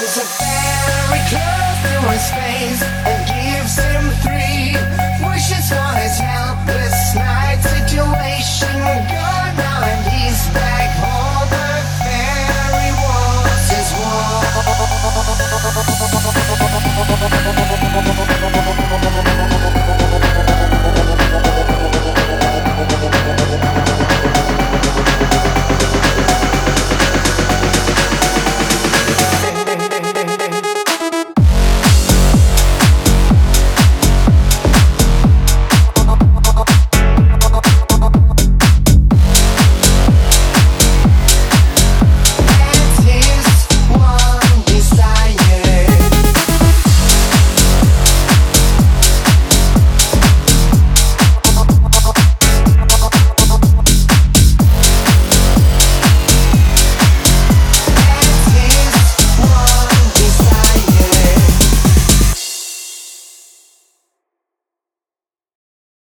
It's a very close to my space.